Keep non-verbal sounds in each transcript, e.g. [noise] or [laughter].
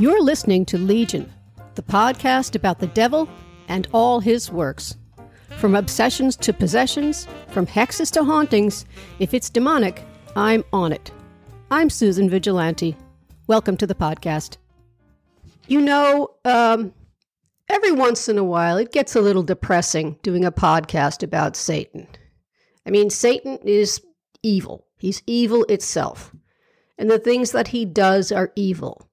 You're listening to Legion, the podcast about the devil and all his works. From obsessions to possessions, from hexes to hauntings, if it's demonic, I'm on it. I'm Susan Vigilante. Welcome to the podcast. You know, um, every once in a while it gets a little depressing doing a podcast about Satan. I mean, Satan is evil, he's evil itself. And the things that he does are evil.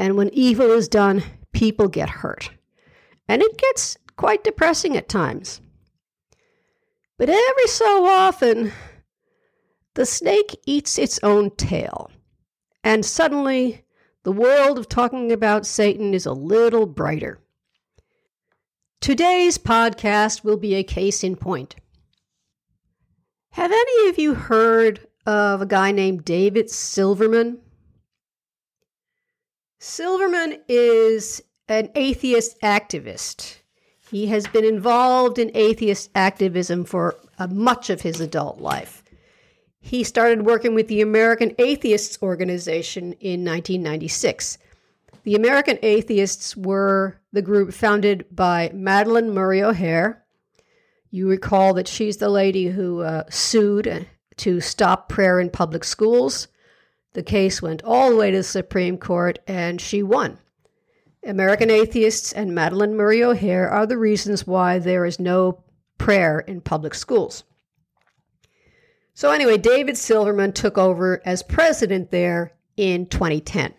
And when evil is done, people get hurt. And it gets quite depressing at times. But every so often, the snake eats its own tail. And suddenly, the world of talking about Satan is a little brighter. Today's podcast will be a case in point. Have any of you heard of a guy named David Silverman? Silverman is an atheist activist. He has been involved in atheist activism for uh, much of his adult life. He started working with the American Atheists Organization in 1996. The American Atheists were the group founded by Madalyn Murray O'Hair. You recall that she's the lady who uh, sued to stop prayer in public schools. The case went all the way to the Supreme Court, and she won. American Atheists and Madalyn Murray O'Hair are the reasons why there is no prayer in public schools. So, anyway, David Silverman took over as president there in 2010.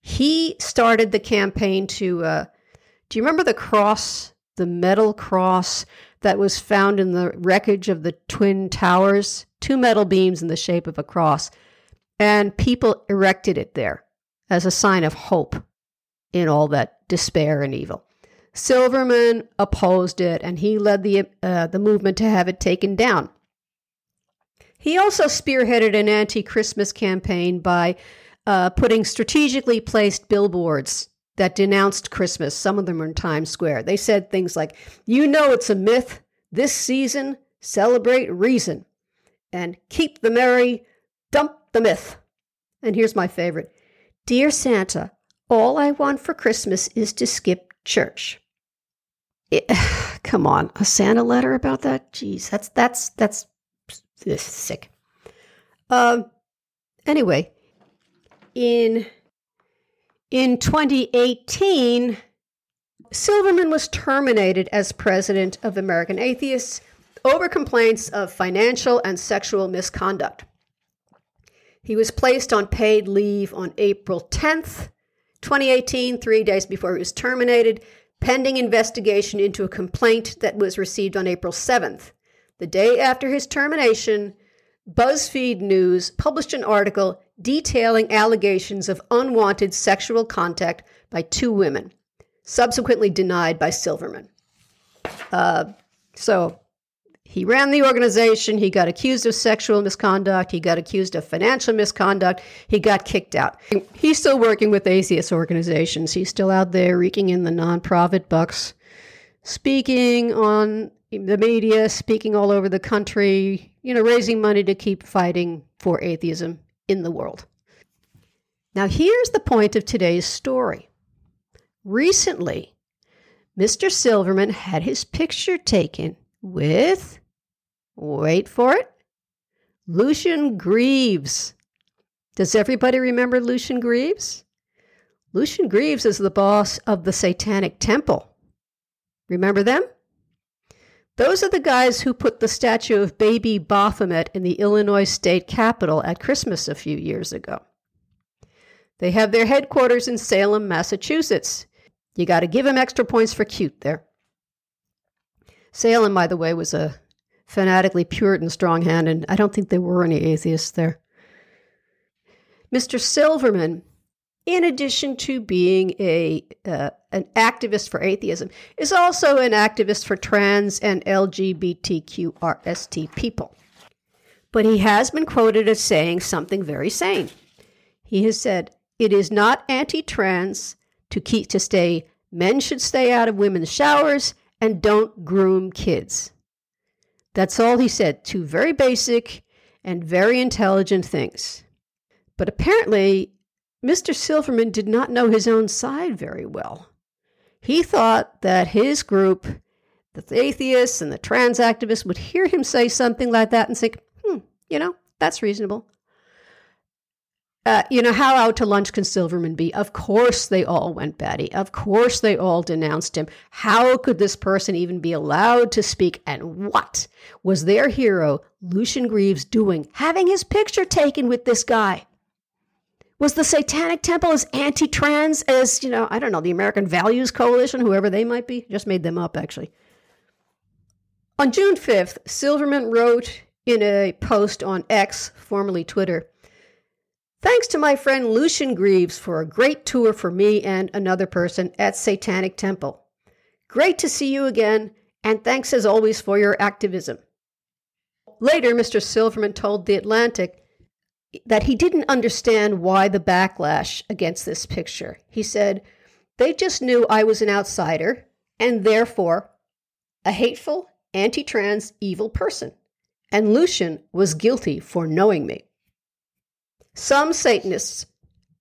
He started the campaign to, uh, do you remember the cross, the metal cross that was found in the wreckage of the Twin Towers? Two metal beams in the shape of a cross and people erected it there as a sign of hope in all that despair and evil. Silverman opposed it, and he led the uh, the movement to have it taken down. He also spearheaded an anti-Christmas campaign by uh, putting strategically placed billboards that denounced Christmas. Some of them were in Times Square. They said things like, "You know it's a myth. This season, celebrate reason, and keep the merry. Dump the myth. And here's my favorite Dear Santa, all I want for Christmas is to skip church. It, [sighs] come on, a Santa letter about that? Jeez, that's that's that's this sick. Um. Anyway, in in 2018, Silverman was terminated as president of American Atheists over complaints of financial and sexual misconduct. He was placed on paid leave on April 10th, 2018, three days before he was terminated, pending investigation into a complaint that was received on April 7th. The day after his termination, BuzzFeed News published an article detailing allegations of unwanted sexual contact by two women, subsequently denied by Silverman. Uh, so he ran the organization. He got accused of sexual misconduct. He got accused of financial misconduct. He got kicked out. He's still working with atheist organizations. He's still out there reeking in the nonprofit bucks, speaking on the media, speaking all over the country, you know, raising money to keep fighting for atheism in the world. Now, here's the point of today's story. Recently, Mr. Silverman had his picture taken with Wait for it. Lucien Greaves. Does everybody remember Lucien Greaves? Lucien Greaves is the boss of the Satanic Temple. Remember them? Those are the guys who put the statue of baby Baphomet in the Illinois state capitol at Christmas a few years ago. They have their headquarters in Salem, Massachusetts. You got to give them extra points for cute there. Salem, by the way, was a fanatically Puritan strong hand, and I don't think there were any atheists there. Mr. Silverman, in addition to being a uh, an activist for atheism, is also an activist for trans and LGBTQRST people. But he has been quoted as saying something very sane. He has said, "It is not anti-trans to keep to stay men should stay out of women's showers and don't groom kids." That's all he said. Two very basic and very intelligent things. But apparently, Mr. Silverman did not know his own side very well. He thought that his group, the atheists and the trans activists, would hear him say something like that and think, hmm, you know, that's reasonable. Uh, you know, how out to lunch can Silverman be? Of course they all went batty. Of course they all denounced him. How could this person even be allowed to speak? And what was their hero, Lucien Greaves, doing, having his picture taken with this guy? Was the Satanic Temple as anti trans as, you know, I don't know, the American Values Coalition, whoever they might be? Just made them up, actually. On June 5th, Silverman wrote in a post on X, formerly Twitter, Thanks to my friend Lucien Greaves for a great tour for me and another person at Satanic Temple. Great to see you again, and thanks as always for your activism. Later, Mr. Silverman told The Atlantic that he didn't understand why the backlash against this picture. He said, They just knew I was an outsider and therefore a hateful, anti trans, evil person. And Lucien was guilty for knowing me. Some Satanists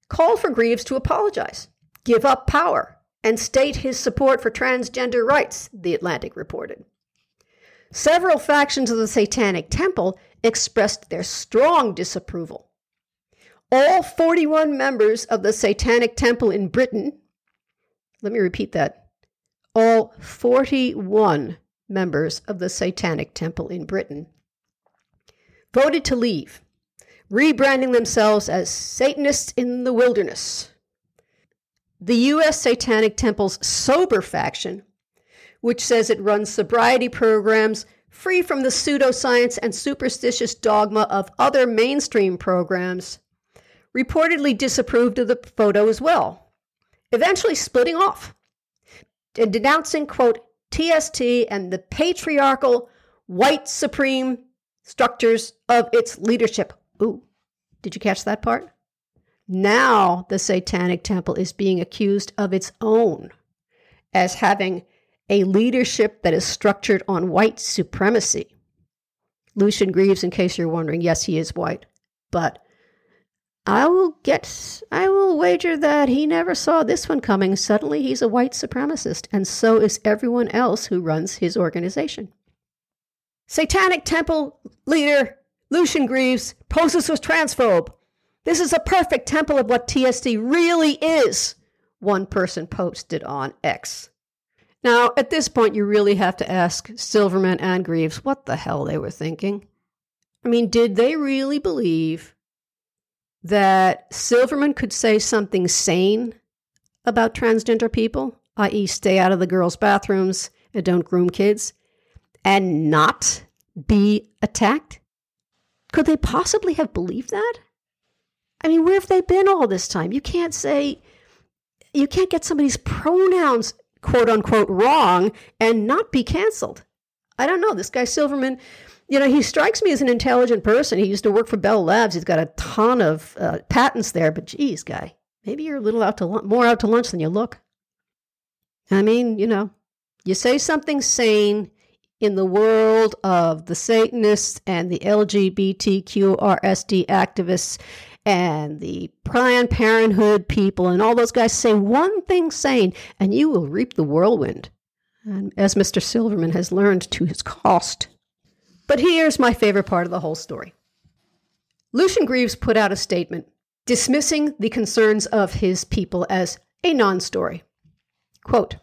call for Greaves to apologize, give up power, and state his support for transgender rights, The Atlantic reported. Several factions of the Satanic Temple expressed their strong disapproval. All 41 members of the Satanic Temple in Britain, let me repeat that, all 41 members of the Satanic Temple in Britain voted to leave rebranding themselves as Satanists in the Wilderness. The U.S. Satanic Temple's Sober faction, which says it runs sobriety programs free from the pseudoscience and superstitious dogma of other mainstream programs, reportedly disapproved of the photo as well, eventually splitting off and denouncing, quote, TST and the patriarchal white supreme structures of its leadership. Ooh, did you catch that part? Now the Satanic Temple is being accused of its own as having a leadership that is structured on white supremacy. Lucien Greaves, in case you're wondering, yes, he is white, but I will get, I will wager that he never saw this one coming. Suddenly he's a white supremacist, and so is everyone else who runs his organization. Satanic Temple leader Lucien Greaves poses as transphobe. This is a perfect temple of what TST really is, one person posted on X. Now, at this point, you really have to ask Silverman and Greaves what the hell they were thinking. I mean, did they really believe that Silverman could say something sane about transgender people, i.e., stay out of the girls' bathrooms and don't groom kids, and not be attacked? Could they possibly have believed that? I mean, where have they been all this time? You can't say, you can't get somebody's pronouns, quote unquote, wrong and not be canceled. I don't know. This guy Silverman, you know, he strikes me as an intelligent person. He used to work for Bell Labs. He's got a ton of uh, patents there, but geez, guy, maybe you're a little out to more out to lunch than you look. I mean, you know, you say something sane, in the world of the Satanists and the LGBTQRSD activists and the Planned Parenthood people and all those guys say one thing sane, and you will reap the whirlwind. And as Mr. Silverman has learned to his cost. But here's my favorite part of the whole story. Lucien Greaves put out a statement dismissing the concerns of his people as a non story. Quote,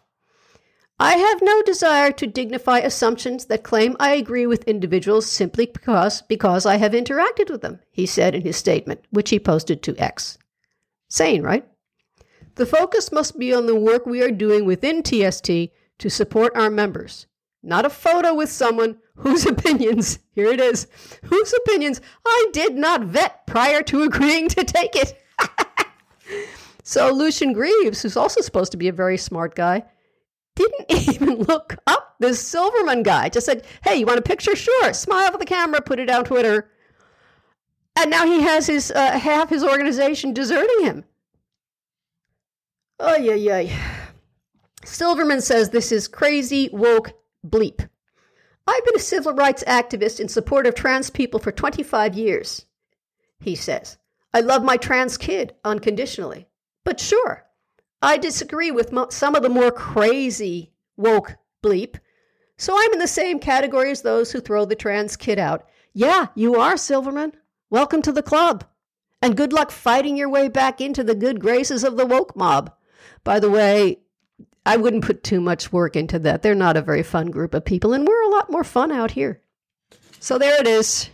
I have no desire to dignify assumptions that claim I agree with individuals simply because, because I have interacted with them, he said in his statement, which he posted to X. Sane, right? The focus must be on the work we are doing within TST to support our members, not a photo with someone whose [laughs] opinions, here it is, whose opinions I did not vet prior to agreeing to take it. [laughs] so Lucien Greaves, who's also supposed to be a very smart guy, didn't [laughs] even look up this Silverman guy. Just said, hey, you want a picture? Sure. Smile for the camera, put it on Twitter. And now he has his uh, half his organization deserting him. Oh, yeah, yeah. Silverman says this is crazy, woke bleep. I've been a civil rights activist in support of trans people for 25 years, he says. I love my trans kid unconditionally. But sure, I disagree with mo- some of the more crazy woke bleep. So I'm in the same category as those who throw the trans kid out. Yeah, you are, Silverman. Welcome to the club. And good luck fighting your way back into the good graces of the woke mob. By the way, I wouldn't put too much work into that. They're not a very fun group of people, and we're a lot more fun out here. So there it is.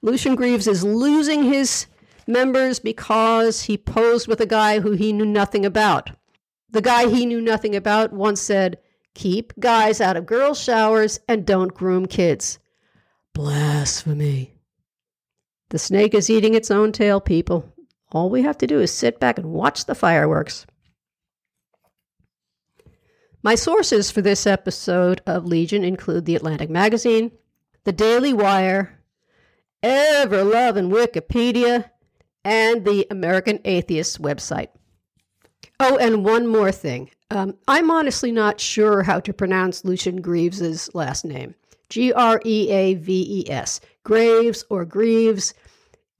Lucien Greaves is losing his members because he posed with a guy who he knew nothing about. The guy he knew nothing about once said, Keep guys out of girls' showers and don't groom kids. Blasphemy. The snake is eating its own tail, people. All we have to do is sit back and watch the fireworks. My sources for this episode of Legion include the Atlantic Magazine, the Daily Wire, Ever Loving Wikipedia, and the American Atheist website. Oh, and one more thing. Um, I'm honestly not sure how to pronounce Lucien Greaves' last name. G R E A V E S. Graves or Greaves.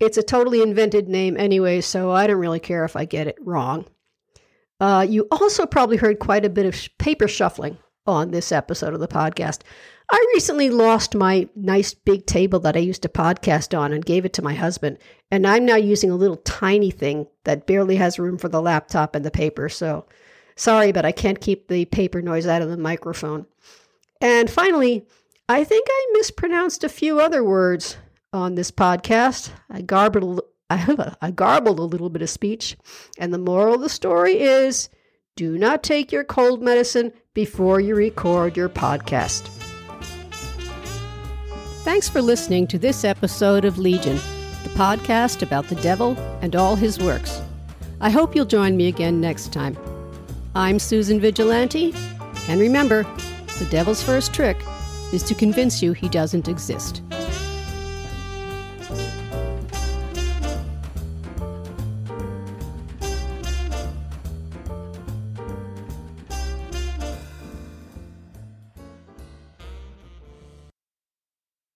It's a totally invented name anyway, so I don't really care if I get it wrong. Uh, you also probably heard quite a bit of sh- paper shuffling on this episode of the podcast. I recently lost my nice big table that I used to podcast on and gave it to my husband. And I'm now using a little tiny thing that barely has room for the laptop and the paper. So sorry, but I can't keep the paper noise out of the microphone. And finally, I think I mispronounced a few other words on this podcast. I garbled, I, [laughs] I garbled a little bit of speech. And the moral of the story is do not take your cold medicine before you record your podcast. Thanks for listening to this episode of Legion, the podcast about the devil and all his works. I hope you'll join me again next time. I'm Susan Vigilante, and remember, the devil's first trick is to convince you he doesn't exist.